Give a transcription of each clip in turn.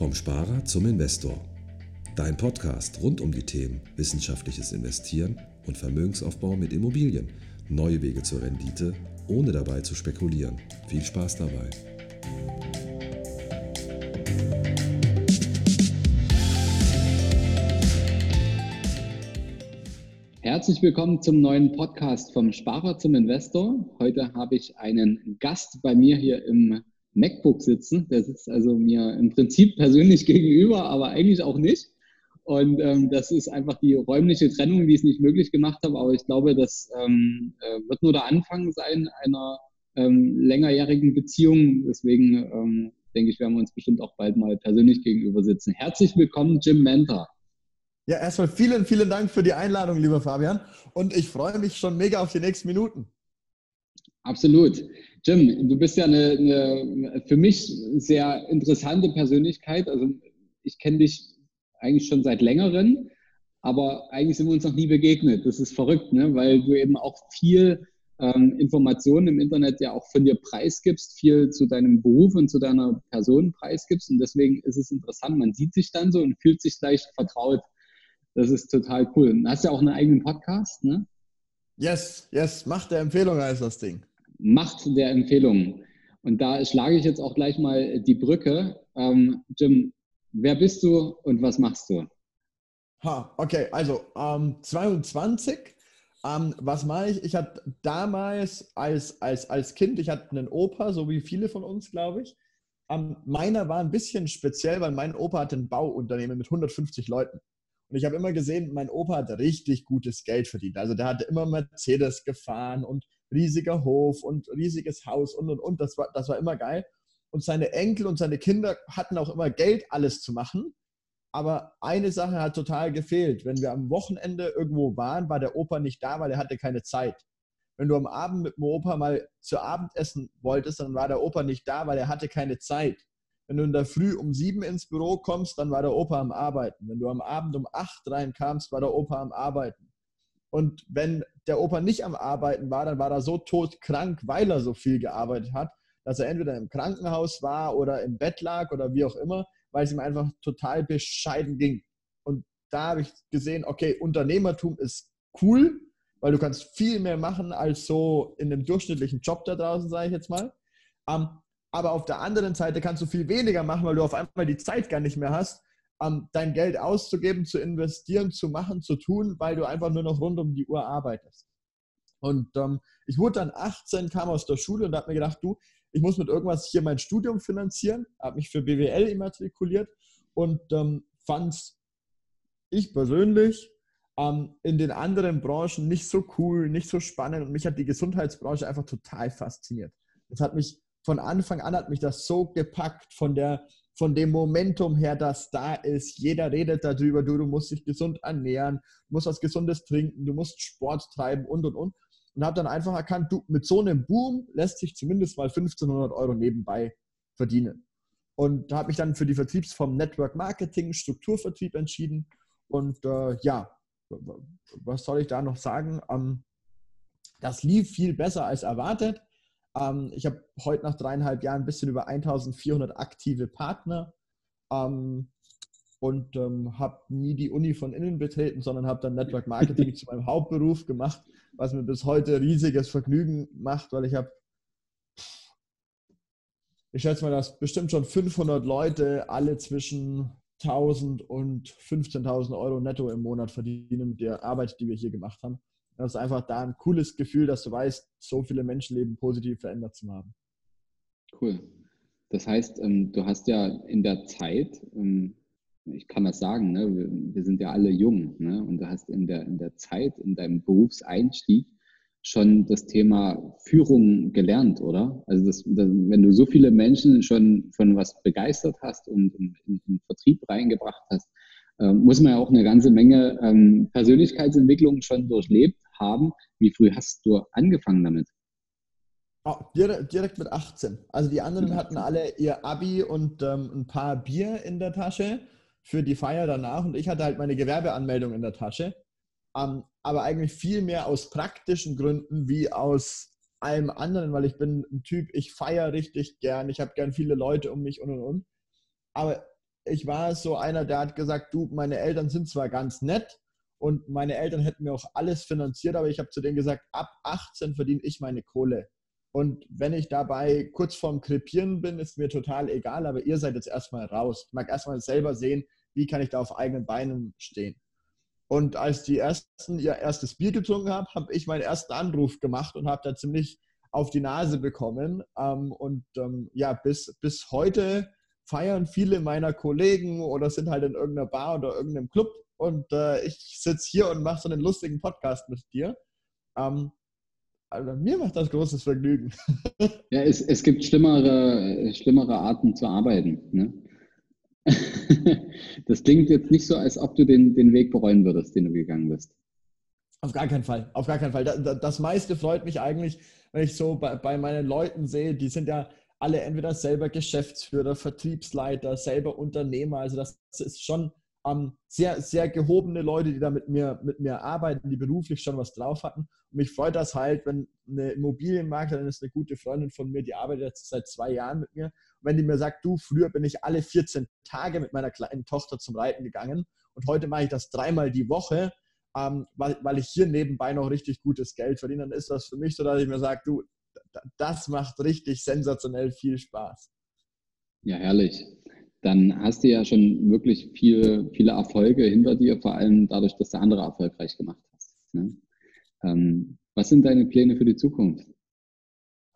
Vom Sparer zum Investor. Dein Podcast rund um die Themen wissenschaftliches Investieren und Vermögensaufbau mit Immobilien. Neue Wege zur Rendite, ohne dabei zu spekulieren. Viel Spaß dabei. Herzlich willkommen zum neuen Podcast vom Sparer zum Investor. Heute habe ich einen Gast bei mir hier im MacBook sitzen. Der sitzt also mir im Prinzip persönlich gegenüber, aber eigentlich auch nicht. Und ähm, das ist einfach die räumliche Trennung, die ich nicht möglich gemacht habe. Aber ich glaube, das ähm, äh, wird nur der Anfang sein einer ähm, längerjährigen Beziehung. Deswegen ähm, denke ich, werden wir uns bestimmt auch bald mal persönlich gegenüber sitzen. Herzlich willkommen, Jim Mentor. Ja, erstmal vielen, vielen Dank für die Einladung, lieber Fabian. Und ich freue mich schon mega auf die nächsten Minuten. Absolut. Jim, du bist ja eine, eine für mich sehr interessante Persönlichkeit. Also ich kenne dich eigentlich schon seit längerem, aber eigentlich sind wir uns noch nie begegnet. Das ist verrückt, ne? weil du eben auch viel ähm, Informationen im Internet ja auch von dir preisgibst, viel zu deinem Beruf und zu deiner Person preisgibst. Und deswegen ist es interessant. Man sieht sich dann so und fühlt sich gleich vertraut. Das ist total cool. Du hast ja auch einen eigenen Podcast, ne? Yes, yes, Macht der Empfehlung heißt das Ding. Macht der Empfehlung. Und da schlage ich jetzt auch gleich mal die Brücke. Ähm, Jim, wer bist du und was machst du? Ha, okay, also ähm, 22. Ähm, was mache ich? Ich hatte damals als, als, als Kind, ich hatte einen Opa, so wie viele von uns, glaube ich. Ähm, meiner war ein bisschen speziell, weil mein Opa hatte ein Bauunternehmen mit 150 Leuten. Und ich habe immer gesehen, mein Opa hat richtig gutes Geld verdient. Also der hatte immer Mercedes gefahren und riesiger Hof und riesiges Haus und und und. Das war, das war immer geil. Und seine Enkel und seine Kinder hatten auch immer Geld, alles zu machen. Aber eine Sache hat total gefehlt. Wenn wir am Wochenende irgendwo waren, war der Opa nicht da, weil er hatte keine Zeit. Wenn du am Abend mit dem Opa mal zu Abend essen wolltest, dann war der Opa nicht da, weil er hatte keine Zeit. Wenn du in der Früh um sieben ins Büro kommst, dann war der Opa am Arbeiten. Wenn du am Abend um acht reinkamst, war der Opa am Arbeiten. Und wenn der Opa nicht am Arbeiten war, dann war er so todkrank, weil er so viel gearbeitet hat, dass er entweder im Krankenhaus war oder im Bett lag oder wie auch immer, weil es ihm einfach total bescheiden ging. Und da habe ich gesehen, okay, Unternehmertum ist cool, weil du kannst viel mehr machen als so in einem durchschnittlichen Job da draußen, sage ich jetzt mal. Ähm, aber auf der anderen Seite kannst du viel weniger machen, weil du auf einmal die Zeit gar nicht mehr hast dein Geld auszugeben, zu investieren, zu machen, zu tun, weil du einfach nur noch rund um die Uhr arbeitest. Und ähm, ich wurde dann 18, kam aus der Schule und habe mir gedacht, du, ich muss mit irgendwas hier mein Studium finanzieren, habe mich für BWL immatrikuliert und ähm, fand ich persönlich ähm, in den anderen Branchen nicht so cool, nicht so spannend und mich hat die Gesundheitsbranche einfach total fasziniert. Das hat mich von Anfang an hat mich das so gepackt von der von dem Momentum her, das da ist. Jeder redet darüber, du, du musst dich gesund ernähren, du musst was Gesundes trinken, du musst Sport treiben und und und. Und habe dann einfach erkannt, du, mit so einem Boom lässt sich zumindest mal 1500 Euro nebenbei verdienen. Und habe mich dann für die Vertriebsform Network Marketing, Strukturvertrieb entschieden. Und äh, ja, was soll ich da noch sagen? Ähm, das lief viel besser als erwartet. Ähm, ich habe heute nach dreieinhalb Jahren ein bisschen über 1400 aktive Partner ähm, und ähm, habe nie die Uni von innen betreten, sondern habe dann Network Marketing zu meinem Hauptberuf gemacht, was mir bis heute riesiges Vergnügen macht, weil ich habe, ich schätze mal, dass bestimmt schon 500 Leute alle zwischen 1000 und 15.000 Euro netto im Monat verdienen mit der Arbeit, die wir hier gemacht haben. Das ist einfach da ein cooles Gefühl, dass du weißt, so viele Menschenleben positiv verändert zu haben. Cool. Das heißt, ähm, du hast ja in der Zeit, ähm, ich kann das sagen, ne, wir, sind ja alle jung, ne, und du hast in der, in der Zeit, in deinem Berufseinstieg schon das Thema Führung gelernt, oder? Also das, wenn du so viele Menschen schon von was begeistert hast und in, in Vertrieb reingebracht hast, äh, muss man ja auch eine ganze Menge ähm, Persönlichkeitsentwicklung schon durchlebt haben. Wie früh hast du angefangen damit? Oh, direkt, direkt, mit 18. Also die anderen hatten alle ihr Abi und ähm, ein paar Bier in der Tasche für die Feier danach und ich hatte halt meine Gewerbeanmeldung in der Tasche. Ähm, aber eigentlich viel mehr aus praktischen Gründen wie aus allem anderen, weil ich bin ein Typ, ich feiere richtig gern, ich habe gern viele Leute um mich und und und. Aber ich war so einer, der hat gesagt, du, meine Eltern sind zwar ganz nett und meine Eltern hätten mir auch alles finanziert, aber ich habe zu denen gesagt, ab 18 verdiene ich meine Kohle. Und wenn ich dabei kurz vorm Krepieren bin, ist mir total egal, aber ihr seid jetzt erstmal raus. Ich mag erstmal selber sehen, wie kann ich da auf eigenen Beinen stehen. Und als die ersten ihr erstes Bier getrunken haben, habe ich meinen ersten Anruf gemacht und habe da ziemlich auf die Nase bekommen. Ähm, und ähm, ja, bis, bis heute feiern viele meiner Kollegen oder sind halt in irgendeiner Bar oder irgendeinem Club und äh, ich sitze hier und mache so einen lustigen Podcast mit dir. Ähm, also mir macht das großes Vergnügen. Ja, es, es gibt schlimmere, schlimmere Arten zu arbeiten. Ne? Das klingt jetzt nicht so, als ob du den, den Weg bereuen würdest, den du gegangen bist. Auf gar keinen Fall, auf gar keinen Fall. Das, das meiste freut mich eigentlich, wenn ich so bei, bei meinen Leuten sehe, die sind ja alle entweder selber Geschäftsführer, Vertriebsleiter, selber Unternehmer. Also das ist schon ähm, sehr, sehr gehobene Leute, die da mit mir, mit mir arbeiten, die beruflich schon was drauf hatten. Und mich freut das halt, wenn eine Immobilienmaklerin ist eine gute Freundin von mir, die arbeitet jetzt seit zwei Jahren mit mir. Und wenn die mir sagt, du, früher bin ich alle 14 Tage mit meiner kleinen Tochter zum Reiten gegangen und heute mache ich das dreimal die Woche, ähm, weil, weil ich hier nebenbei noch richtig gutes Geld verdiene, dann ist das für mich so, dass ich mir sage, du, das macht richtig sensationell viel Spaß. Ja, herrlich. Dann hast du ja schon wirklich viel, viele Erfolge hinter dir, vor allem dadurch, dass du andere erfolgreich gemacht hast. Ne? Ähm, was sind deine Pläne für die Zukunft?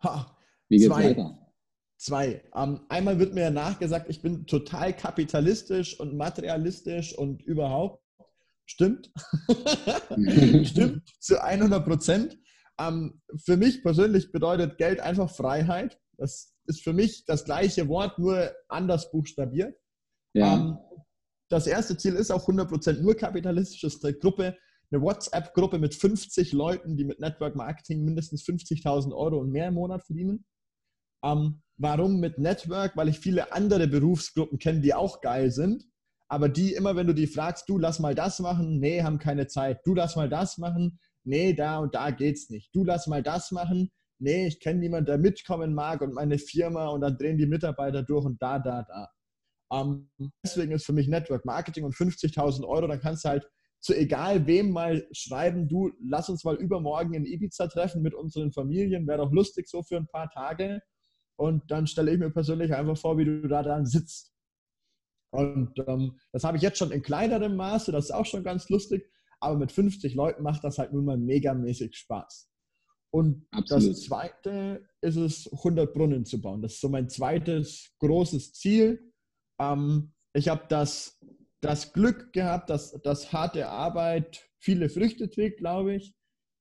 Ha, Wie geht's zwei. weiter? Zwei. Ähm, einmal wird mir nachgesagt, ich bin total kapitalistisch und materialistisch und überhaupt. Stimmt. Stimmt zu 100 Prozent. Ähm, für mich persönlich bedeutet Geld einfach Freiheit. Das ist für mich das gleiche Wort, nur anders buchstabiert. Ja. Ähm, das erste Ziel ist auch 100% nur kapitalistisch. Das ist eine Gruppe, eine WhatsApp-Gruppe mit 50 Leuten, die mit Network Marketing mindestens 50.000 Euro und mehr im Monat verdienen. Ähm, warum mit Network? Weil ich viele andere Berufsgruppen kenne, die auch geil sind. Aber die immer, wenn du die fragst, du lass mal das machen, nee, haben keine Zeit. Du lass mal das machen, nee, da und da geht's nicht. Du lass mal das machen, nee, ich kenne niemanden, der mitkommen mag und meine Firma und dann drehen die Mitarbeiter durch und da, da, da. Ähm, deswegen ist für mich Network Marketing und 50.000 Euro, dann kannst du halt zu egal wem mal schreiben, du, lass uns mal übermorgen in Ibiza treffen mit unseren Familien, wäre doch lustig so für ein paar Tage. Und dann stelle ich mir persönlich einfach vor, wie du da dann sitzt. Und ähm, das habe ich jetzt schon in kleinerem Maße, das ist auch schon ganz lustig aber mit 50 Leuten macht das halt nun mal megamäßig Spaß. Und Absolut. das zweite ist es, 100 Brunnen zu bauen. Das ist so mein zweites großes Ziel. Ähm, ich habe das, das Glück gehabt, dass, dass harte Arbeit viele Früchte trägt, glaube ich.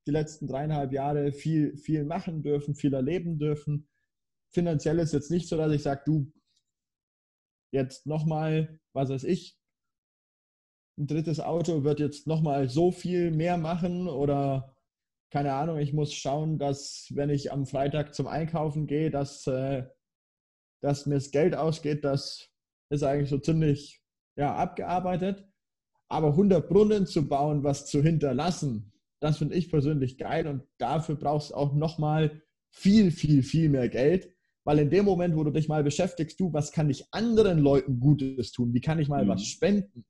Die letzten dreieinhalb Jahre viel, viel machen dürfen, viel erleben dürfen. Finanziell ist jetzt nicht so, dass ich sage, du, jetzt nochmal, was weiß ich, ein drittes Auto wird jetzt nochmal so viel mehr machen oder keine Ahnung, ich muss schauen, dass wenn ich am Freitag zum Einkaufen gehe, dass, äh, dass mir das Geld ausgeht, das ist eigentlich so ziemlich ja, abgearbeitet. Aber 100 Brunnen zu bauen, was zu hinterlassen, das finde ich persönlich geil und dafür brauchst du auch nochmal viel, viel, viel mehr Geld. Weil in dem Moment, wo du dich mal beschäftigst, du, was kann ich anderen Leuten Gutes tun? Wie kann ich mal mhm. was spenden?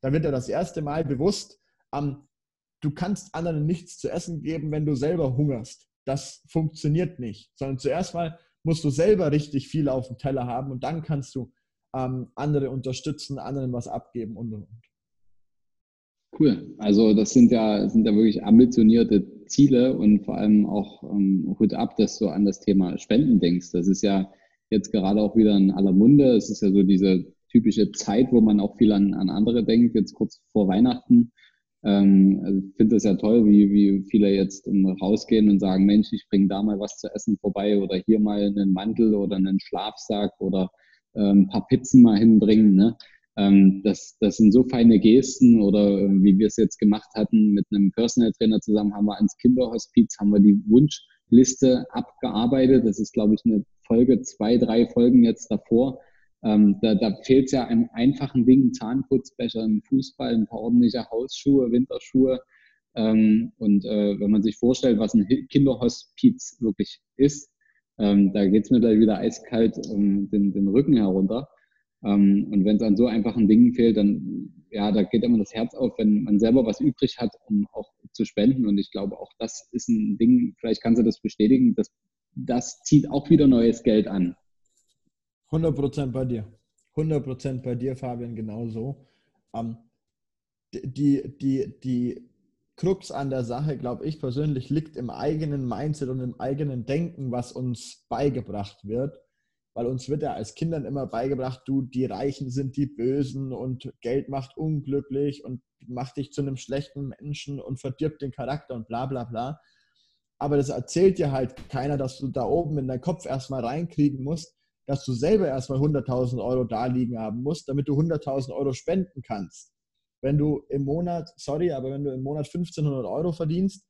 da wird er das erste Mal bewusst, ähm, du kannst anderen nichts zu essen geben, wenn du selber hungerst. Das funktioniert nicht, sondern zuerst mal musst du selber richtig viel auf dem Teller haben und dann kannst du ähm, andere unterstützen, anderen was abgeben und und und. Cool. Also das sind ja, sind ja wirklich ambitionierte Ziele und vor allem auch ähm, Hut ab, dass du an das Thema Spenden denkst. Das ist ja jetzt gerade auch wieder in aller Munde. Es ist ja so diese typische Zeit, wo man auch viel an, an andere denkt, jetzt kurz vor Weihnachten. Ähm, also ich finde das ja toll, wie, wie viele jetzt rausgehen und sagen, Mensch, ich bringe da mal was zu essen vorbei oder hier mal einen Mantel oder einen Schlafsack oder ähm, ein paar Pizzen mal hinbringen. Ne? Ähm, das, das sind so feine Gesten oder äh, wie wir es jetzt gemacht hatten mit einem Personal Trainer zusammen, haben wir ans Kinderhospiz, haben wir die Wunschliste abgearbeitet. Das ist, glaube ich, eine Folge, zwei, drei Folgen jetzt davor ähm, da da fehlt es ja an einfachen Dingen, Zahnputzbecher, ein Fußball, ein paar ordentliche Hausschuhe, Winterschuhe. Ähm, und äh, wenn man sich vorstellt, was ein Kinderhospiz wirklich ist, ähm, da geht es mir gleich wieder eiskalt ähm, den, den Rücken herunter. Ähm, und wenn es an so einfachen Dingen fehlt, dann ja, da geht immer das Herz auf, wenn man selber was übrig hat, um auch zu spenden. Und ich glaube, auch das ist ein Ding, vielleicht kannst du das bestätigen, dass das zieht auch wieder neues Geld an. 100% bei dir. 100% bei dir, Fabian, genauso. Ähm, die, die, die Krux an der Sache, glaube ich persönlich, liegt im eigenen Mindset und im eigenen Denken, was uns beigebracht wird weil uns wird ja als Kindern immer beigebracht, du, die Reichen sind die Bösen und Geld macht unglücklich und macht dich zu einem schlechten Menschen und verdirbt den Charakter und bla bla bla. Aber das erzählt dir halt keiner, dass du da oben in deinen Kopf erstmal reinkriegen musst, dass du selber erstmal 100.000 Euro da liegen haben musst, damit du 100.000 Euro spenden kannst. Wenn du im Monat, sorry, aber wenn du im Monat 1500 Euro verdienst,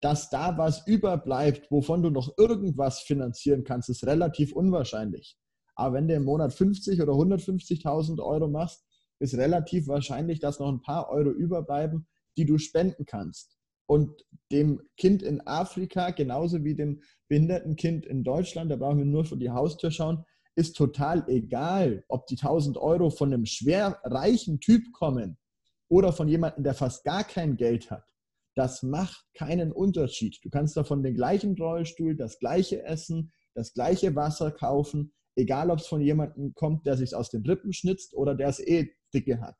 dass da was überbleibt, wovon du noch irgendwas finanzieren kannst, ist relativ unwahrscheinlich. Aber wenn du im Monat 50 oder 150.000 Euro machst, ist relativ wahrscheinlich, dass noch ein paar Euro überbleiben, die du spenden kannst. Und dem Kind in Afrika, genauso wie dem behinderten Kind in Deutschland, da brauchen wir nur vor die Haustür schauen, ist total egal, ob die 1000 Euro von einem schwer reichen Typ kommen oder von jemandem, der fast gar kein Geld hat. Das macht keinen Unterschied. Du kannst davon den gleichen Rollstuhl, das gleiche Essen, das gleiche Wasser kaufen, egal ob es von jemandem kommt, der sich aus den Rippen schnitzt oder der es eh dicke hat.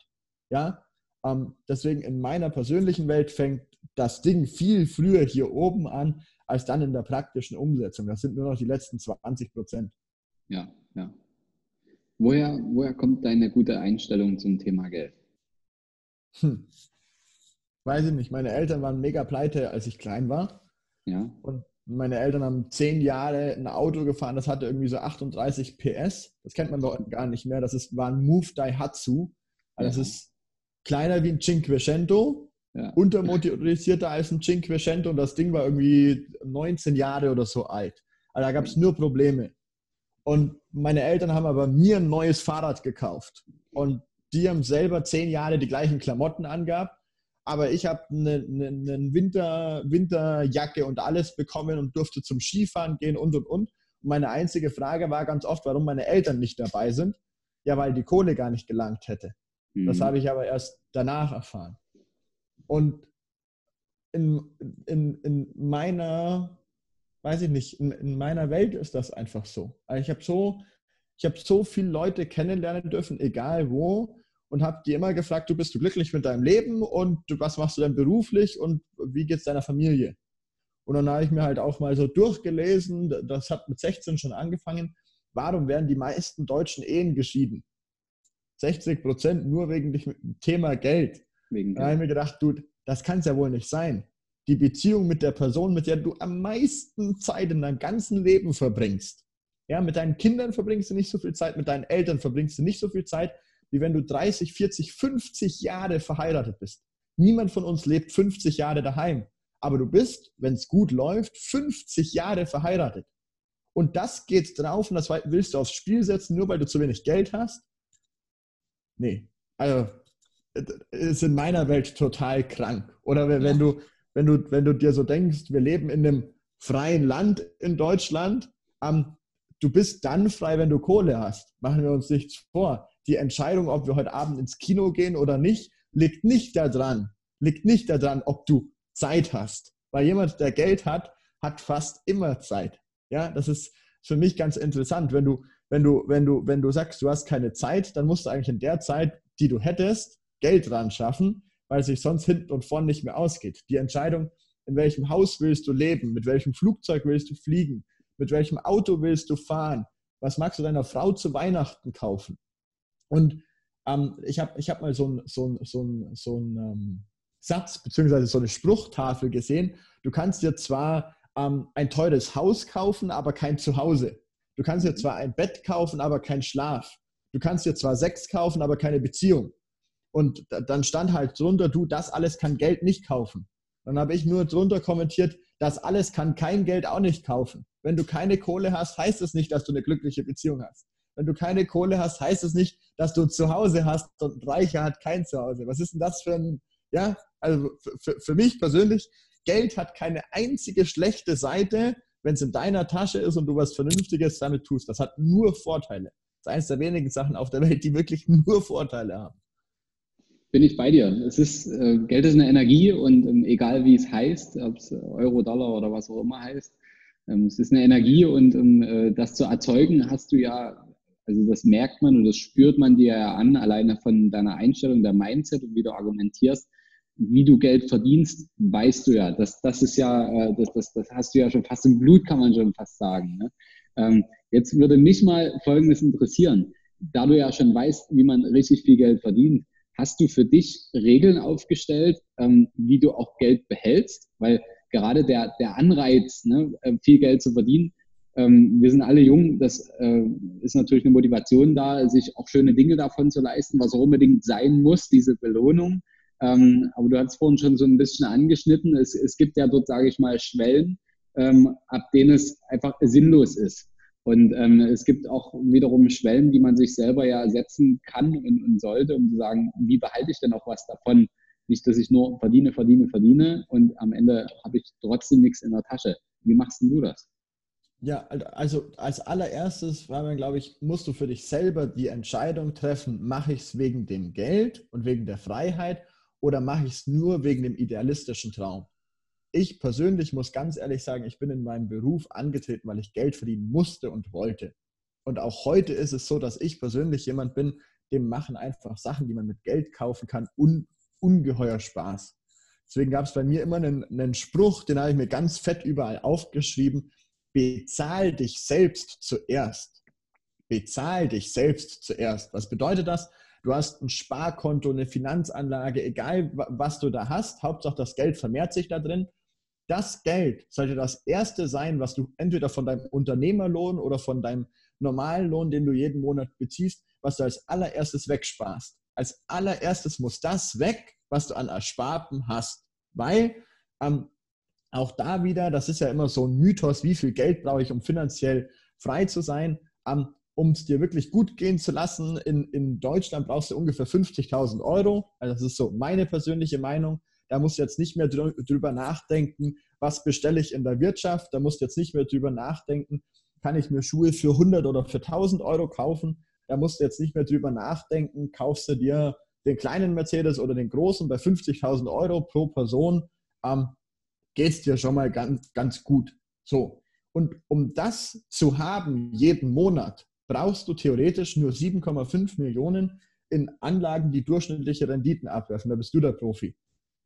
Ja, ähm, deswegen in meiner persönlichen Welt fängt das Ding viel früher hier oben an, als dann in der praktischen Umsetzung. Das sind nur noch die letzten 20 Prozent. Ja. Woher, woher kommt deine gute Einstellung zum Thema Geld? Hm weiß ich nicht, meine Eltern waren mega pleite, als ich klein war. Ja. Und meine Eltern haben zehn Jahre ein Auto gefahren, das hatte irgendwie so 38 PS. Das kennt man doch gar nicht mehr. Das ist, war ein Move Daihatsu. Also ja. Das ist kleiner wie ein Cinquecento, ja. untermotorisierter als ein Cinquecento und das Ding war irgendwie 19 Jahre oder so alt. Also da gab es nur Probleme. Und meine Eltern haben aber mir ein neues Fahrrad gekauft. Und die haben selber zehn Jahre die gleichen Klamotten angehabt aber ich habe eine, eine, eine Winter, Winterjacke und alles bekommen und durfte zum Skifahren gehen und und und. Und meine einzige Frage war ganz oft, warum meine Eltern nicht dabei sind. Ja, weil die Kohle gar nicht gelangt hätte. Mhm. Das habe ich aber erst danach erfahren. Und in, in, in meiner, weiß ich nicht, in, in meiner Welt ist das einfach so. Also ich habe so, ich habe so viele Leute kennenlernen dürfen, egal wo, und habe die immer gefragt, du bist du glücklich mit deinem Leben und was machst du denn beruflich und wie geht es deiner Familie? Und dann habe ich mir halt auch mal so durchgelesen, das hat mit 16 schon angefangen, warum werden die meisten deutschen Ehen geschieden? 60 Prozent nur wegen dem Thema Geld. Wegen da habe ich mir gedacht, du, das kann es ja wohl nicht sein. Die Beziehung mit der Person, mit der du am meisten Zeit in deinem ganzen Leben verbringst. Ja, mit deinen Kindern verbringst du nicht so viel Zeit, mit deinen Eltern verbringst du nicht so viel Zeit, wie wenn du 30, 40, 50 Jahre verheiratet bist. Niemand von uns lebt 50 Jahre daheim. Aber du bist, wenn es gut läuft, 50 Jahre verheiratet. Und das geht drauf und das willst du aufs Spiel setzen, nur weil du zu wenig Geld hast? Nee. Also, ist in meiner Welt total krank. Oder wenn, ja. du, wenn, du, wenn du dir so denkst, wir leben in einem freien Land in Deutschland, ähm, du bist dann frei, wenn du Kohle hast. Machen wir uns nichts vor die Entscheidung, ob wir heute Abend ins Kino gehen oder nicht, liegt nicht daran, liegt nicht daran, ob du Zeit hast. Weil jemand, der Geld hat, hat fast immer Zeit. Ja, das ist für mich ganz interessant. Wenn du, wenn du, wenn du, wenn du sagst, du hast keine Zeit, dann musst du eigentlich in der Zeit, die du hättest, Geld ran schaffen, weil sich sonst hinten und vorne nicht mehr ausgeht. Die Entscheidung, in welchem Haus willst du leben, mit welchem Flugzeug willst du fliegen, mit welchem Auto willst du fahren, was magst du deiner Frau zu Weihnachten kaufen, und ähm, ich habe ich hab mal so einen so so ein, so ein ähm, Satz beziehungsweise so eine Spruchtafel gesehen. Du kannst dir zwar ähm, ein teures Haus kaufen, aber kein Zuhause. Du kannst dir zwar ein Bett kaufen, aber kein Schlaf. Du kannst dir zwar Sex kaufen, aber keine Beziehung. Und dann stand halt drunter, du, das alles kann Geld nicht kaufen. Dann habe ich nur drunter kommentiert, das alles kann kein Geld auch nicht kaufen. Wenn du keine Kohle hast, heißt es das nicht, dass du eine glückliche Beziehung hast. Wenn du keine Kohle hast, heißt es nicht, dass du ein Zuhause hast und ein Reicher hat kein Zuhause. Was ist denn das für ein, ja, also für, für mich persönlich, Geld hat keine einzige schlechte Seite, wenn es in deiner Tasche ist und du was Vernünftiges damit tust. Das hat nur Vorteile. ist eines der wenigen Sachen auf der Welt, die wirklich nur Vorteile haben. Bin ich bei dir. Es ist, äh, Geld ist eine Energie und ähm, egal wie es heißt, ob es Euro, Dollar oder was auch immer heißt, ähm, es ist eine Energie und um äh, das zu erzeugen, hast du ja, also das merkt man und das spürt man dir ja an, alleine von deiner Einstellung, der Mindset und wie du argumentierst, wie du Geld verdienst, weißt du ja. Das, das ist ja, äh, das, das, das hast du ja schon fast im Blut, kann man schon fast sagen. Ne? Ähm, jetzt würde mich mal Folgendes interessieren. Da du ja schon weißt, wie man richtig viel Geld verdient, hast du für dich Regeln aufgestellt, ähm, wie du auch Geld behältst? Weil gerade der, der Anreiz, ne, äh, viel Geld zu verdienen, ähm, wir sind alle jung, das äh, ist natürlich eine Motivation da, sich auch schöne Dinge davon zu leisten, was auch unbedingt sein muss, diese Belohnung. Ähm, aber du hast vorhin schon so ein bisschen angeschnitten, es, es gibt ja dort, sage ich mal, Schwellen, ähm, ab denen es einfach sinnlos ist. Und ähm, es gibt auch wiederum Schwellen, die man sich selber ja setzen kann und, und sollte, um zu sagen, wie behalte ich denn auch was davon? Nicht, dass ich nur verdiene, verdiene, verdiene und am Ende habe ich trotzdem nichts in der Tasche. Wie machst denn du das? Ja, also als allererstes, war glaube ich, musst du für dich selber die Entscheidung treffen, mache ich es wegen dem Geld und wegen der Freiheit oder mache ich es nur wegen dem idealistischen Traum? Ich persönlich muss ganz ehrlich sagen, ich bin in meinem Beruf angetreten, weil ich Geld verdienen musste und wollte. Und auch heute ist es so, dass ich persönlich jemand bin, dem machen einfach Sachen, die man mit Geld kaufen kann, un ungeheuer Spaß. Deswegen gab es bei mir immer einen, einen Spruch, den habe ich mir ganz fett überall aufgeschrieben. Bezahl dich selbst zuerst. Bezahl dich selbst zuerst. Was bedeutet das? Du hast ein Sparkonto, eine Finanzanlage, egal was du da hast, Hauptsache das Geld vermehrt sich da drin. Das Geld sollte das erste sein, was du entweder von deinem Unternehmerlohn oder von deinem normalen Lohn, den du jeden Monat beziehst, was du als allererstes wegsparst. Als allererstes muss das weg, was du an Ersparten hast. Weil ähm, auch da wieder, das ist ja immer so ein Mythos, wie viel Geld brauche ich, um finanziell frei zu sein. Ähm, um es dir wirklich gut gehen zu lassen, in, in Deutschland brauchst du ungefähr 50.000 Euro. Also das ist so meine persönliche Meinung. Da musst du jetzt nicht mehr drüber nachdenken, was bestelle ich in der Wirtschaft. Da musst du jetzt nicht mehr drüber nachdenken, kann ich mir Schuhe für 100 oder für 1000 Euro kaufen. Da musst du jetzt nicht mehr drüber nachdenken, kaufst du dir den kleinen Mercedes oder den großen bei 50.000 Euro pro Person, ähm, geht es dir schon mal ganz, ganz gut. So. Und um das zu haben jeden Monat, brauchst du theoretisch nur 7,5 Millionen in Anlagen, die durchschnittliche Renditen abwerfen. Da bist du der Profi.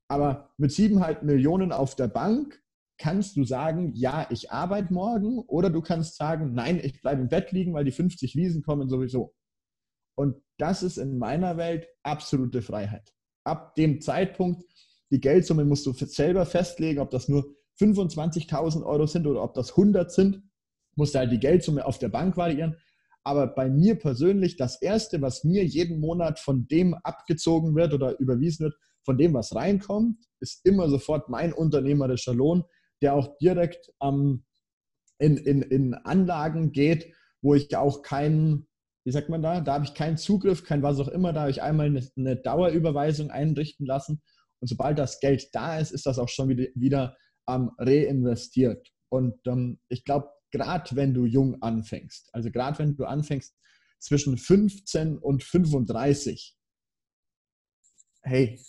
Aber mit 7,5 Millionen auf der Bank kannst du sagen, ja, ich arbeite morgen, oder du kannst sagen, nein, ich bleibe im Bett liegen, weil die 50 Wiesen kommen sowieso. Und das ist in meiner Welt absolute Freiheit. Ab dem Zeitpunkt, die Geldsumme musst du selber festlegen, ob das nur 25.000 Euro sind oder ob das 100 sind, musst du halt die Geldsumme auf der Bank variieren. Aber bei mir persönlich, das Erste, was mir jeden Monat von dem abgezogen wird oder überwiesen wird, von dem, was reinkommt, ist immer sofort mein unternehmerischer Lohn, der auch direkt ähm, in, in, in Anlagen geht, wo ich auch keinen, wie sagt man da, da habe ich keinen Zugriff, kein was auch immer, da habe ich einmal eine, eine Dauerüberweisung einrichten lassen. Und sobald das Geld da ist, ist das auch schon wieder, wieder ähm, reinvestiert. Und ähm, ich glaube, gerade wenn du jung anfängst, also gerade wenn du anfängst zwischen 15 und 35, hey,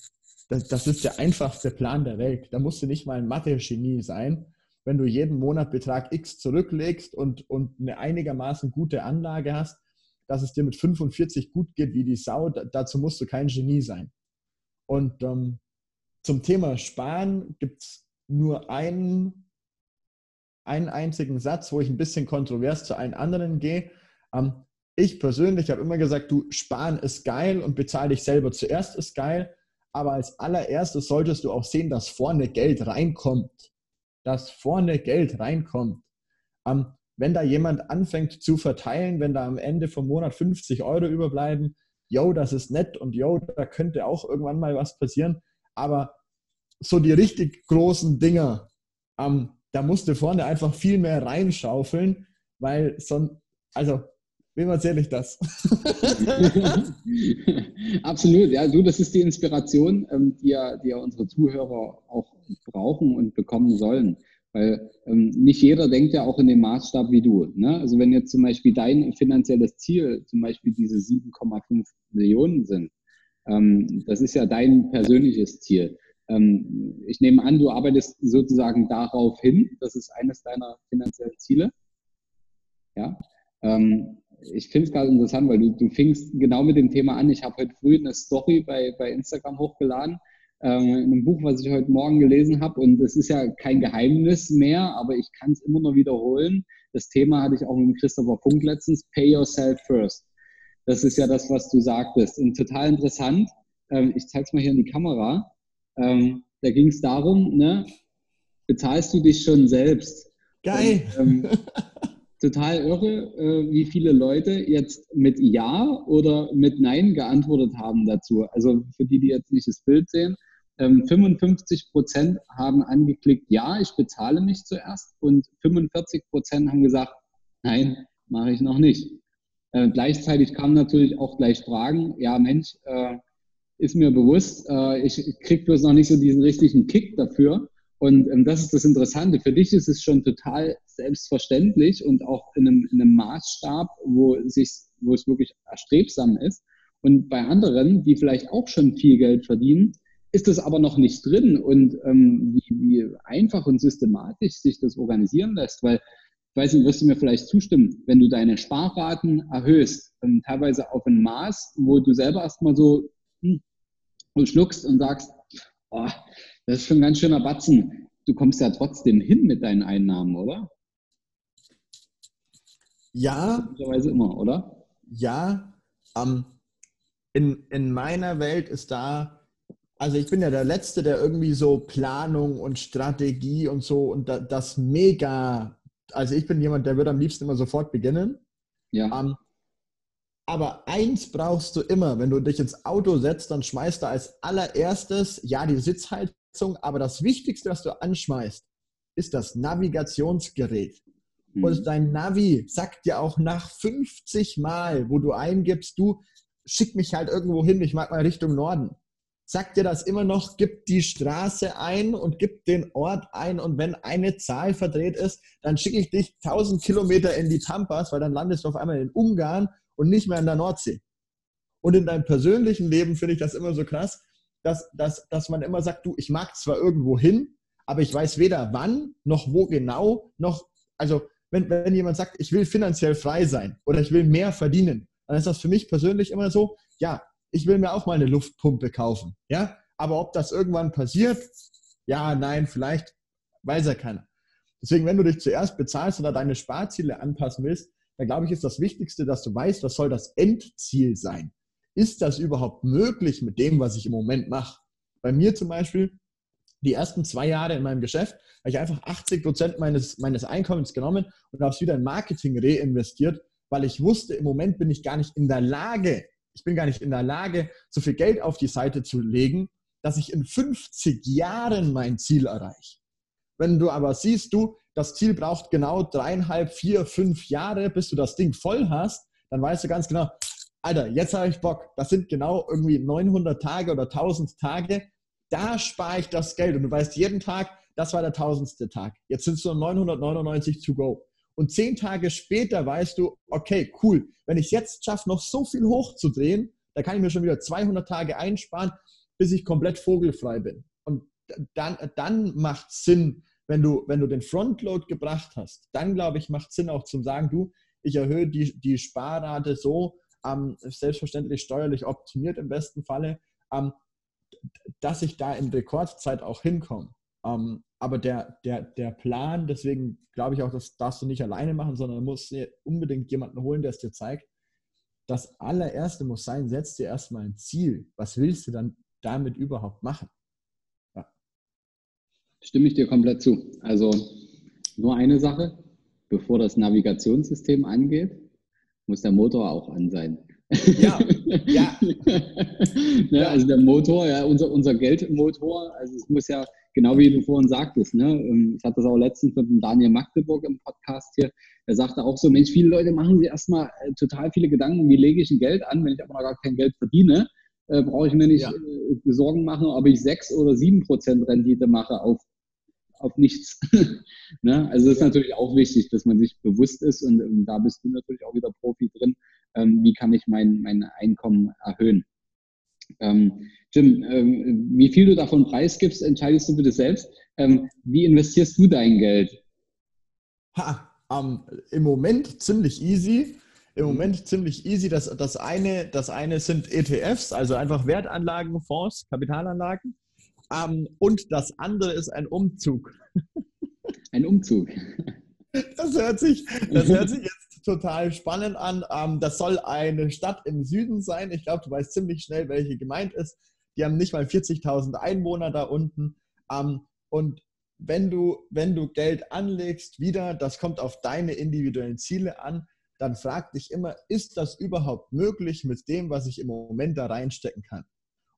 das, das ist der einfachste Plan der Welt. Da musst du nicht mal ein Mathe-Genie sein. Wenn du jeden Monat Betrag X zurücklegst und, und eine einigermaßen gute Anlage hast, dass es dir mit 45 gut geht wie die Sau, dazu musst du kein Genie sein. Und ähm, zum Thema Sparen gibt es nur einen einen einzigen Satz, wo ich ein bisschen kontrovers zu allen anderen gehe. Ähm, ich persönlich habe immer gesagt, du sparen ist geil und bezahle dich selber zuerst ist geil. Aber als allererstes solltest du auch sehen, dass vorne Geld reinkommt. Dass vorne Geld reinkommt. Ähm, wenn da jemand anfängt zu verteilen, wenn da am Ende vom Monat 50 Euro überbleiben, yo, das ist nett und yo, da könnte auch irgendwann mal was passieren. Aber so die richtig großen Dinger, ähm, da musste vorne einfach viel mehr reinschaufeln, weil sonst, also, wem erzähle ich das? Absolut, ja, du, das ist die Inspiration, ähm, die, ja, die ja unsere Zuhörer auch brauchen und bekommen sollen. Weil ähm, nicht jeder denkt ja auch in dem Maßstab wie du. Ne? Also wenn jetzt zum Beispiel dein finanzielles Ziel zum Beispiel diese 7,5 Millionen sind, ähm, das ist ja dein persönliches Ziel. Ähm, ich nehme an, du arbeitest sozusagen darauf hin. Das ist eines deiner finanziellen Ziele. Ja. Ich finde es gerade interessant, weil du, du fingst genau mit dem Thema an. Ich habe heute früh eine Story bei, bei Instagram hochgeladen, ähm, in einem Buch, was ich heute Morgen gelesen habe. Und es ist ja kein Geheimnis mehr, aber ich kann es immer noch wiederholen. Das Thema hatte ich auch mit Christopher Funk letztens, Pay Yourself First. Das ist ja das, was du sagtest. Und total interessant. Ähm, ich zeige es mal hier in die Kamera. Ähm, da ging es darum, ne, bezahlst du dich schon selbst? Geil. Und, ähm, total irre, äh, wie viele Leute jetzt mit Ja oder mit Nein geantwortet haben dazu. Also für die, die jetzt nicht das Bild sehen, ähm, 55 Prozent haben angeklickt, ja, ich bezahle mich zuerst und 45 Prozent haben gesagt, nein, mache ich noch nicht. Äh, gleichzeitig kamen natürlich auch gleich Fragen, ja Mensch, äh, ist mir bewusst, äh, ich kriege bloß noch nicht so diesen richtigen Kick dafür. Und ähm, das ist das Interessante. Für dich ist es schon total selbstverständlich und auch in einem, in einem Maßstab, wo, sich, wo es wirklich erstrebsam ist. Und bei anderen, die vielleicht auch schon viel Geld verdienen, ist das aber noch nicht drin. Und ähm, wie, wie einfach und systematisch sich das organisieren lässt, weil ich weiß nicht, wirst du mir vielleicht zustimmen, wenn du deine Sparraten erhöhst, ähm, teilweise auf ein Maß, wo du selber erstmal so hm, schluckst und sagst, oh, das ist schon ein ganz schöner Batzen. Du kommst ja trotzdem hin mit deinen Einnahmen, oder? Ja. Möglicherweise immer, oder? Ja. Ähm, in, in meiner Welt ist da, also ich bin ja der Letzte, der irgendwie so Planung und Strategie und so und da, das mega, also ich bin jemand, der würde am liebsten immer sofort beginnen. Ja. Ähm, aber eins brauchst du immer, wenn du dich ins Auto setzt, dann schmeißt du als allererstes, ja, die Sitzheizung aber das Wichtigste, was du anschmeißt, ist das Navigationsgerät. Mhm. Und dein Navi sagt dir auch nach 50 Mal, wo du eingibst, du schick mich halt irgendwo hin, ich mag mal Richtung Norden. Sagt dir das immer noch, gib die Straße ein und gib den Ort ein und wenn eine Zahl verdreht ist, dann schicke ich dich 1000 Kilometer in die Pampas, weil dann landest du auf einmal in Ungarn und nicht mehr in der Nordsee. Und in deinem persönlichen Leben finde ich das immer so krass dass, dass, dass man immer sagt, du, ich mag zwar irgendwo hin, aber ich weiß weder wann noch wo genau, noch, also wenn, wenn jemand sagt, ich will finanziell frei sein oder ich will mehr verdienen, dann ist das für mich persönlich immer so, ja, ich will mir auch mal eine Luftpumpe kaufen, ja, aber ob das irgendwann passiert, ja, nein, vielleicht, weiß ja keiner. Deswegen, wenn du dich zuerst bezahlst oder deine Sparziele anpassen willst, dann glaube ich, ist das Wichtigste, dass du weißt, was soll das Endziel sein ist das überhaupt möglich mit dem, was ich im Moment mache? Bei mir zum Beispiel, die ersten zwei Jahre in meinem Geschäft, habe ich einfach 80 Prozent meines, meines Einkommens genommen und habe es wieder in Marketing reinvestiert, weil ich wusste, im Moment bin ich gar nicht in der Lage, ich bin gar nicht in der Lage, so viel Geld auf die Seite zu legen, dass ich in 50 Jahren mein Ziel erreiche. Wenn du aber siehst, du, das Ziel braucht genau dreieinhalb, vier, fünf Jahre, bis du das Ding voll hast, dann weißt du ganz genau, Alter, jetzt habe ich Bock. Das sind genau irgendwie 900 Tage oder 1000 Tage. Da spare ich das Geld. Und du weißt jeden Tag, das war der tausendste Tag. Jetzt sind es nur 999 to go. Und zehn Tage später weißt du, okay, cool. Wenn ich es jetzt schaffe, noch so viel hochzudrehen, da kann ich mir schon wieder 200 Tage einsparen, bis ich komplett vogelfrei bin. Und dann, dann macht Sinn, wenn du, wenn du den Frontload gebracht hast, dann glaube ich, macht Sinn auch zum sagen, du, ich erhöhe die, die Sparrate so, ähm, selbstverständlich steuerlich optimiert im besten Falle, ähm, dass ich da in Rekordzeit auch hinkomme. Ähm, aber der, der, der Plan, deswegen glaube ich auch, das darfst du nicht alleine machen, sondern du musst dir unbedingt jemanden holen, der es dir zeigt. Das allererste muss sein, setz dir erstmal ein Ziel. Was willst du dann damit überhaupt machen? Ja. Stimme ich dir komplett zu. Also nur eine Sache, bevor das Navigationssystem angeht, muss der Motor auch an sein. Ja, ja. ne, also der Motor, ja, unser, unser Geldmotor, also es muss ja, genau wie du vorhin sagtest, ne, ähm, ich hatte das auch letztens mit dem Daniel Magdeburg im Podcast hier, er sagte auch so, Mensch, viele Leute machen sich erstmal äh, total viele Gedanken, wie lege ich ein Geld an, wenn ich aber noch gar kein Geld verdiene, äh, brauche ich mir nicht ja. äh, Sorgen machen, ob ich sechs oder sieben Prozent Rendite mache auf auf nichts. ne? Also es ist natürlich auch wichtig, dass man sich bewusst ist und, und da bist du natürlich auch wieder Profi drin. Ähm, wie kann ich mein, mein Einkommen erhöhen? Ähm, Jim, ähm, wie viel du davon preisgibst, entscheidest du bitte selbst. Ähm, wie investierst du dein Geld? Ha, um, Im Moment ziemlich easy. Im Moment ziemlich easy. Das, das, eine, das eine sind ETFs, also einfach Wertanlagen, Fonds, Kapitalanlagen. Um, und das andere ist ein Umzug. Ein Umzug. Das hört sich, das hört sich jetzt total spannend an. Um, das soll eine Stadt im Süden sein. Ich glaube, du weißt ziemlich schnell, welche gemeint ist. Die haben nicht mal 40.000 Einwohner da unten. Um, und wenn du, wenn du Geld anlegst, wieder, das kommt auf deine individuellen Ziele an, dann frag dich immer, ist das überhaupt möglich mit dem, was ich im Moment da reinstecken kann?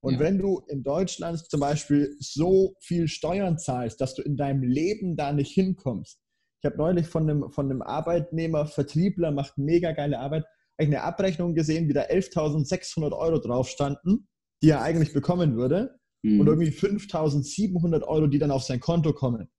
Und ja. wenn du in Deutschland zum Beispiel so viel Steuern zahlst, dass du in deinem Leben da nicht hinkommst. Ich habe neulich von einem, von einem Arbeitnehmer, Vertriebler, macht mega geile Arbeit, eine Abrechnung gesehen, wie da 11.600 Euro drauf standen, die er eigentlich bekommen würde mhm. und irgendwie 5.700 Euro, die dann auf sein Konto kommen.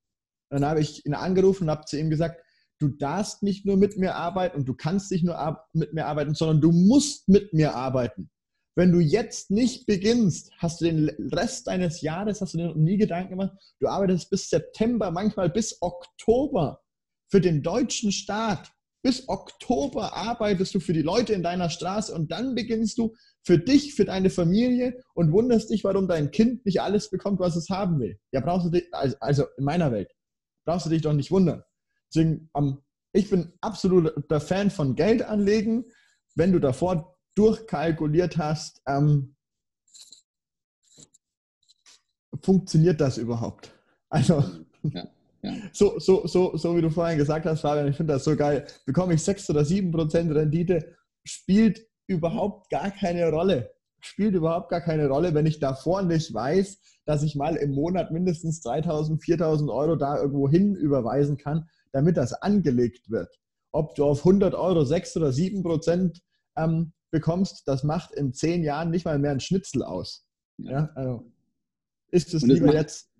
Und dann habe ich ihn angerufen und habe zu ihm gesagt, du darfst nicht nur mit mir arbeiten und du kannst nicht nur mit mir arbeiten, sondern du musst mit mir arbeiten. Wenn du jetzt nicht beginnst, hast du den Rest deines Jahres, hast du dir nie Gedanken gemacht, du arbeitest bis September, manchmal bis Oktober für den deutschen Staat. Bis Oktober arbeitest du für die Leute in deiner Straße und dann beginnst du für dich, für deine Familie und wunderst dich, warum dein Kind nicht alles bekommt, was es haben will. Ja, brauchst du dich, also in meiner Welt, brauchst du dich doch nicht wundern. Deswegen, um, ich bin absoluter Fan von Geld anlegen. Wenn du davor durchkalkuliert hast, ähm, funktioniert das überhaupt? Also, ja, ja. So, so, so, so wie du vorhin gesagt hast, Fabian, ich finde das so geil. Bekomme ich 6 oder 7 Prozent Rendite, spielt überhaupt gar keine Rolle. Spielt überhaupt gar keine Rolle, wenn ich davor nicht weiß, dass ich mal im Monat mindestens 3000, 4000 Euro da irgendwo hin überweisen kann, damit das angelegt wird. Ob du auf 100 Euro 6 oder 7 Prozent ähm, bekommst, das macht in 10 Jahren nicht mal mehr ein Schnitzel aus. Ja. ja also ist es lieber macht, jetzt.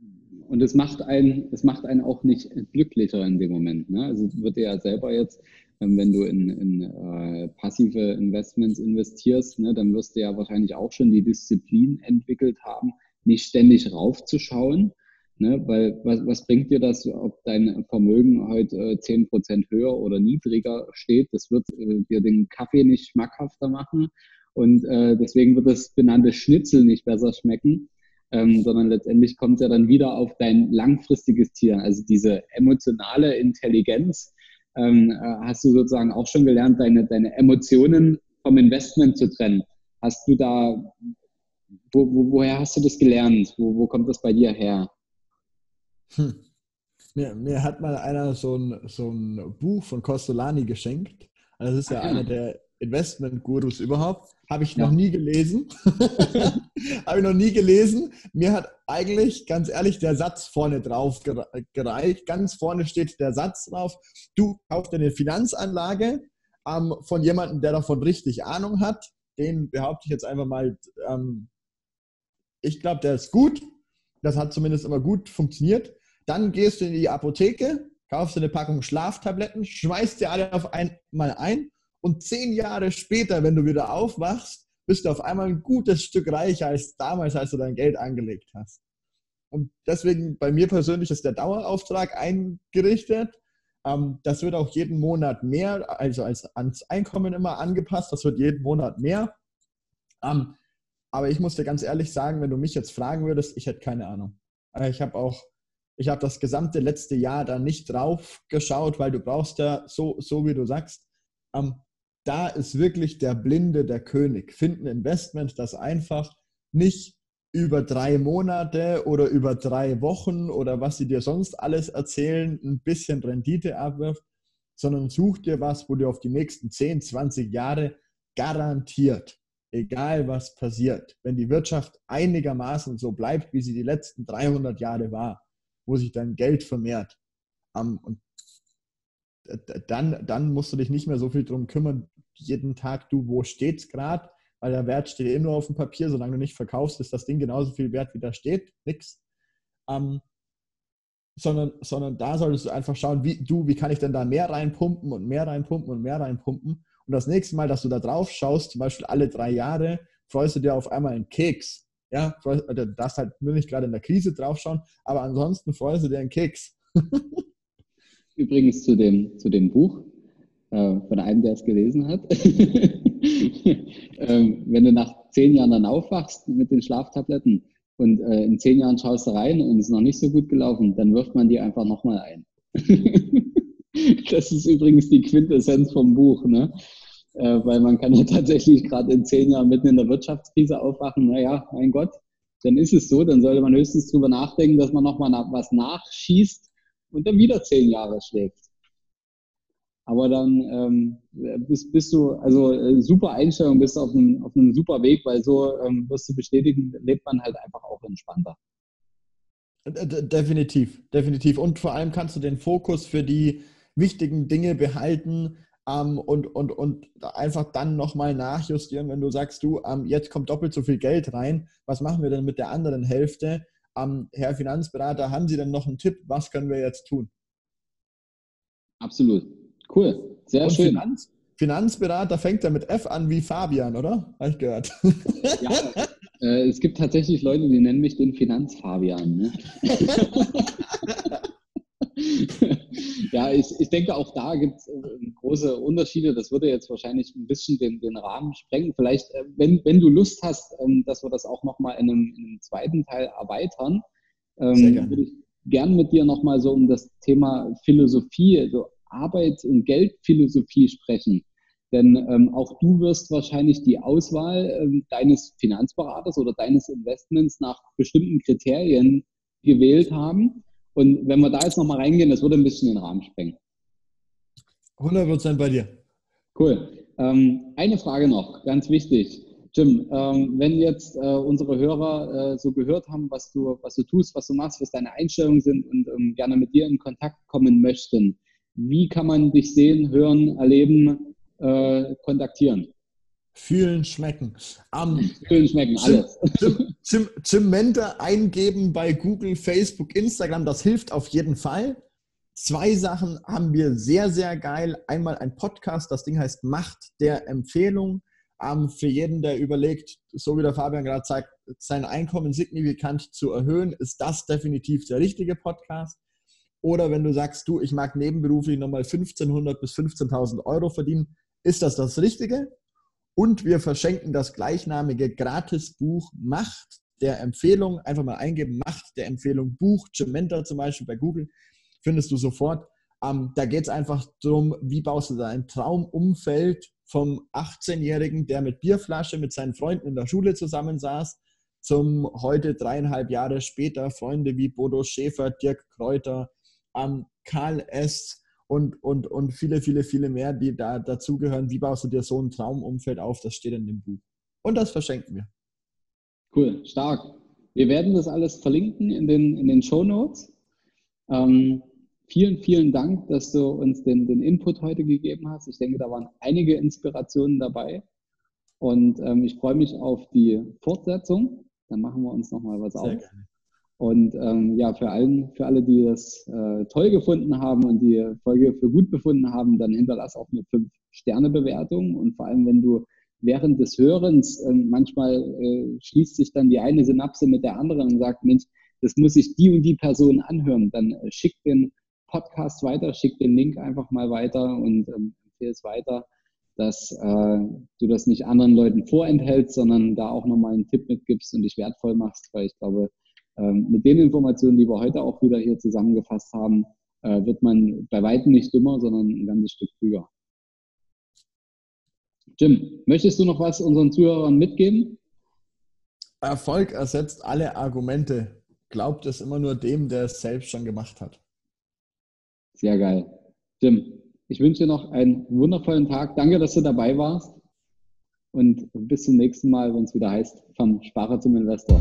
Und es macht einen, es macht einen auch nicht glücklicher in dem Moment. Ne? Also es wird dir ja selber jetzt ähm, wenn du in, in äh, passive Investments investierst, ne, dann wirst du ja wahrscheinlich auch schon die Disziplin entwickelt haben, nicht ständig raufzuschauen. Ne, weil was, was bringt dir das, ob dein Vermögen heute äh, 10% höher oder niedriger steht? Das wird äh, dir den Kaffee nicht schmackhafter machen und äh, deswegen wird das benannte Schnitzel nicht besser schmecken, ähm, sondern letztendlich kommt es ja dann wieder auf dein langfristiges Ziel. Also diese emotionale Intelligenz, ähm, äh, hast du sozusagen auch schon gelernt, deine, deine Emotionen vom Investment zu trennen. Hast du da, wo, wo, woher hast du das gelernt? Wo, wo kommt das bei dir her? Hm. Mir, mir hat mal einer so ein, so ein Buch von Costolani geschenkt. Also das ist ja, ja. einer der Investment-Gurus überhaupt. Habe ich ja. noch nie gelesen. Habe ich noch nie gelesen. Mir hat eigentlich, ganz ehrlich, der Satz vorne drauf gereicht. Ganz vorne steht der Satz drauf. Du kaufst eine Finanzanlage ähm, von jemandem, der davon richtig Ahnung hat. Den behaupte ich jetzt einfach mal. Ähm, ich glaube, der ist gut. Das hat zumindest immer gut funktioniert. Dann gehst du in die Apotheke, kaufst eine Packung Schlaftabletten, schmeißt dir alle auf einmal ein und zehn Jahre später, wenn du wieder aufwachst, bist du auf einmal ein gutes Stück reicher als damals, als du dein Geld angelegt hast. Und deswegen bei mir persönlich ist der Dauerauftrag eingerichtet. Ähm, das wird auch jeden Monat mehr, also als ans Einkommen immer angepasst. Das wird jeden Monat mehr. Ähm, aber ich muss dir ganz ehrlich sagen, wenn du mich jetzt fragen würdest, ich hätte keine Ahnung. Äh, ich habe auch, ich habe das gesamte letzte Jahr da nicht drauf geschaut, weil du brauchst ja so, so wie du sagst, ähm, da ist wirklich der Blinde der König. Finden Investment, das einfach nicht über drei Monate oder über drei Wochen oder was sie dir sonst alles erzählen, ein bisschen Rendite abwirft, sondern such dir was, wo du auf die nächsten 10, 20 Jahre garantiert, egal was passiert, wenn die Wirtschaft einigermaßen so bleibt, wie sie die letzten 300 Jahre war, wo sich dein Geld vermehrt. und dann, dann musst du dich nicht mehr so viel darum kümmern, jeden Tag, du, wo steht es gerade? Weil der Wert steht eh nur auf dem Papier, solange du nicht verkaufst, ist das Ding genauso viel wert, wie da steht. Nix. Ähm, sondern, sondern da solltest du einfach schauen, wie du, wie kann ich denn da mehr reinpumpen und mehr reinpumpen und mehr reinpumpen. Und das nächste Mal, dass du da drauf schaust, zum Beispiel alle drei Jahre, freust du dir auf einmal einen Keks. Ja, du darfst halt nur nicht gerade in der Krise draufschauen, aber ansonsten freust du dir einen Keks. Übrigens zu dem, zu dem Buch äh, von einem, der es gelesen hat. ähm, wenn du nach zehn Jahren dann aufwachst mit den Schlaftabletten und äh, in zehn Jahren schaust du rein und es ist noch nicht so gut gelaufen, dann wirft man die einfach nochmal ein. das ist übrigens die Quintessenz vom Buch. Ne? Äh, weil man kann ja tatsächlich gerade in zehn Jahren mitten in der Wirtschaftskrise aufwachen. Naja, mein Gott, dann ist es so, dann sollte man höchstens drüber nachdenken, dass man nochmal was nachschießt und dann wieder zehn Jahre schläft. Aber dann ähm, bist, bist, du, also äh, super Einstellung, bist auf einem, auf einem super Weg, weil so ähm, wirst du bestätigen, lebt man halt einfach auch entspannter. Definitiv, definitiv. Und vor allem kannst du den Fokus für die wichtigen Dinge behalten, ähm, und, und, und einfach dann nochmal nachjustieren, wenn du sagst, du, ähm, jetzt kommt doppelt so viel Geld rein, was machen wir denn mit der anderen Hälfte? Ähm, Herr Finanzberater, haben Sie denn noch einen Tipp, was können wir jetzt tun? Absolut. Cool. Sehr und schön. Finanz, Finanzberater fängt ja mit F an wie Fabian, oder? Habe ich gehört. Ja, äh, es gibt tatsächlich Leute, die nennen mich den Finanzfabian. Ne? ja, ich, ich denke, auch da gibt es äh, große Unterschiede. Das würde jetzt wahrscheinlich ein bisschen den, den Rahmen sprengen. Vielleicht, äh, wenn, wenn du Lust hast, ähm, dass wir das auch nochmal in einem, in einem zweiten Teil erweitern, ähm, würde ich gern mit dir nochmal so um das Thema Philosophie, also Arbeit und Geldphilosophie sprechen. Denn ähm, auch du wirst wahrscheinlich die Auswahl ähm, deines Finanzberaters oder deines Investments nach bestimmten Kriterien gewählt haben. Und wenn wir da jetzt nochmal reingehen, das würde ein bisschen den Rahmen sprengen. 100% bei dir. Cool. Ähm, eine Frage noch, ganz wichtig. Jim, ähm, wenn jetzt äh, unsere Hörer äh, so gehört haben, was du, was du tust, was du machst, was deine Einstellungen sind und ähm, gerne mit dir in Kontakt kommen möchten, wie kann man dich sehen, hören, erleben, äh, kontaktieren? Fühlen, schmecken. Um, Fühlen, schmecken, alles. Zimente eingeben bei Google, Facebook, Instagram, das hilft auf jeden Fall. Zwei Sachen haben wir sehr, sehr geil. Einmal ein Podcast, das Ding heißt Macht der Empfehlung. Um, für jeden, der überlegt, so wie der Fabian gerade sagt, sein Einkommen signifikant zu erhöhen, ist das definitiv der richtige Podcast. Oder wenn du sagst, du, ich mag nebenberuflich nochmal 1500 bis 15.000 Euro verdienen, ist das das Richtige? Und wir verschenken das gleichnamige Gratisbuch Macht der Empfehlung. Einfach mal eingeben, Macht der Empfehlung Buch, Gementa zum Beispiel bei Google, findest du sofort. Ähm, da geht es einfach darum, wie baust du dein Traumumfeld vom 18-Jährigen, der mit Bierflasche mit seinen Freunden in der Schule zusammensaß, zum heute dreieinhalb Jahre später Freunde wie Bodo Schäfer, Dirk Kräuter, ähm, Karl S., und, und, und viele, viele, viele mehr, die da dazugehören. Wie baust du dir so ein Traumumfeld auf? Das steht in dem Buch. Und das verschenken wir. Cool, stark. Wir werden das alles verlinken in den, in den Show Notes. Ähm, vielen, vielen Dank, dass du uns den, den Input heute gegeben hast. Ich denke, da waren einige Inspirationen dabei. Und ähm, ich freue mich auf die Fortsetzung. Dann machen wir uns nochmal was Sehr auf. Gerne. Und ähm, ja, für, allen, für alle, die das äh, toll gefunden haben und die Folge für gut befunden haben, dann hinterlass auch eine 5-Sterne-Bewertung. Und vor allem, wenn du während des Hörens äh, manchmal äh, schließt sich dann die eine Synapse mit der anderen und sagt, Mensch, das muss sich die und die Person anhören, dann äh, schick den Podcast weiter, schick den Link einfach mal weiter und ähm, empfehle es weiter, dass äh, du das nicht anderen Leuten vorenthältst, sondern da auch nochmal einen Tipp mitgibst und dich wertvoll machst, weil ich glaube, mit den Informationen, die wir heute auch wieder hier zusammengefasst haben, äh, wird man bei weitem nicht dümmer, sondern ein ganzes Stück klüger. Jim, möchtest du noch was unseren Zuhörern mitgeben? Erfolg ersetzt alle Argumente. Glaubt es immer nur dem, der es selbst schon gemacht hat. Sehr geil. Jim, ich wünsche dir noch einen wundervollen Tag. Danke, dass du dabei warst. Und bis zum nächsten Mal, wenn es wieder heißt, vom Sparer zum Investor.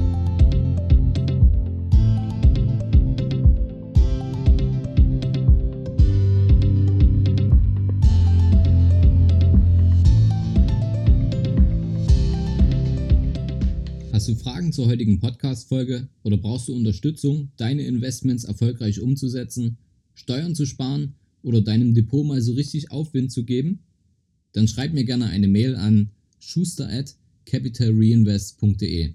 Du Fragen zur heutigen Podcast-Folge oder brauchst du Unterstützung, deine Investments erfolgreich umzusetzen, Steuern zu sparen oder deinem Depot mal so richtig Aufwind zu geben? Dann schreib mir gerne eine Mail an schuster at capitalreinvest.de.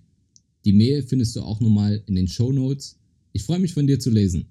Die Mail findest du auch nochmal in den Show Notes. Ich freue mich von dir zu lesen.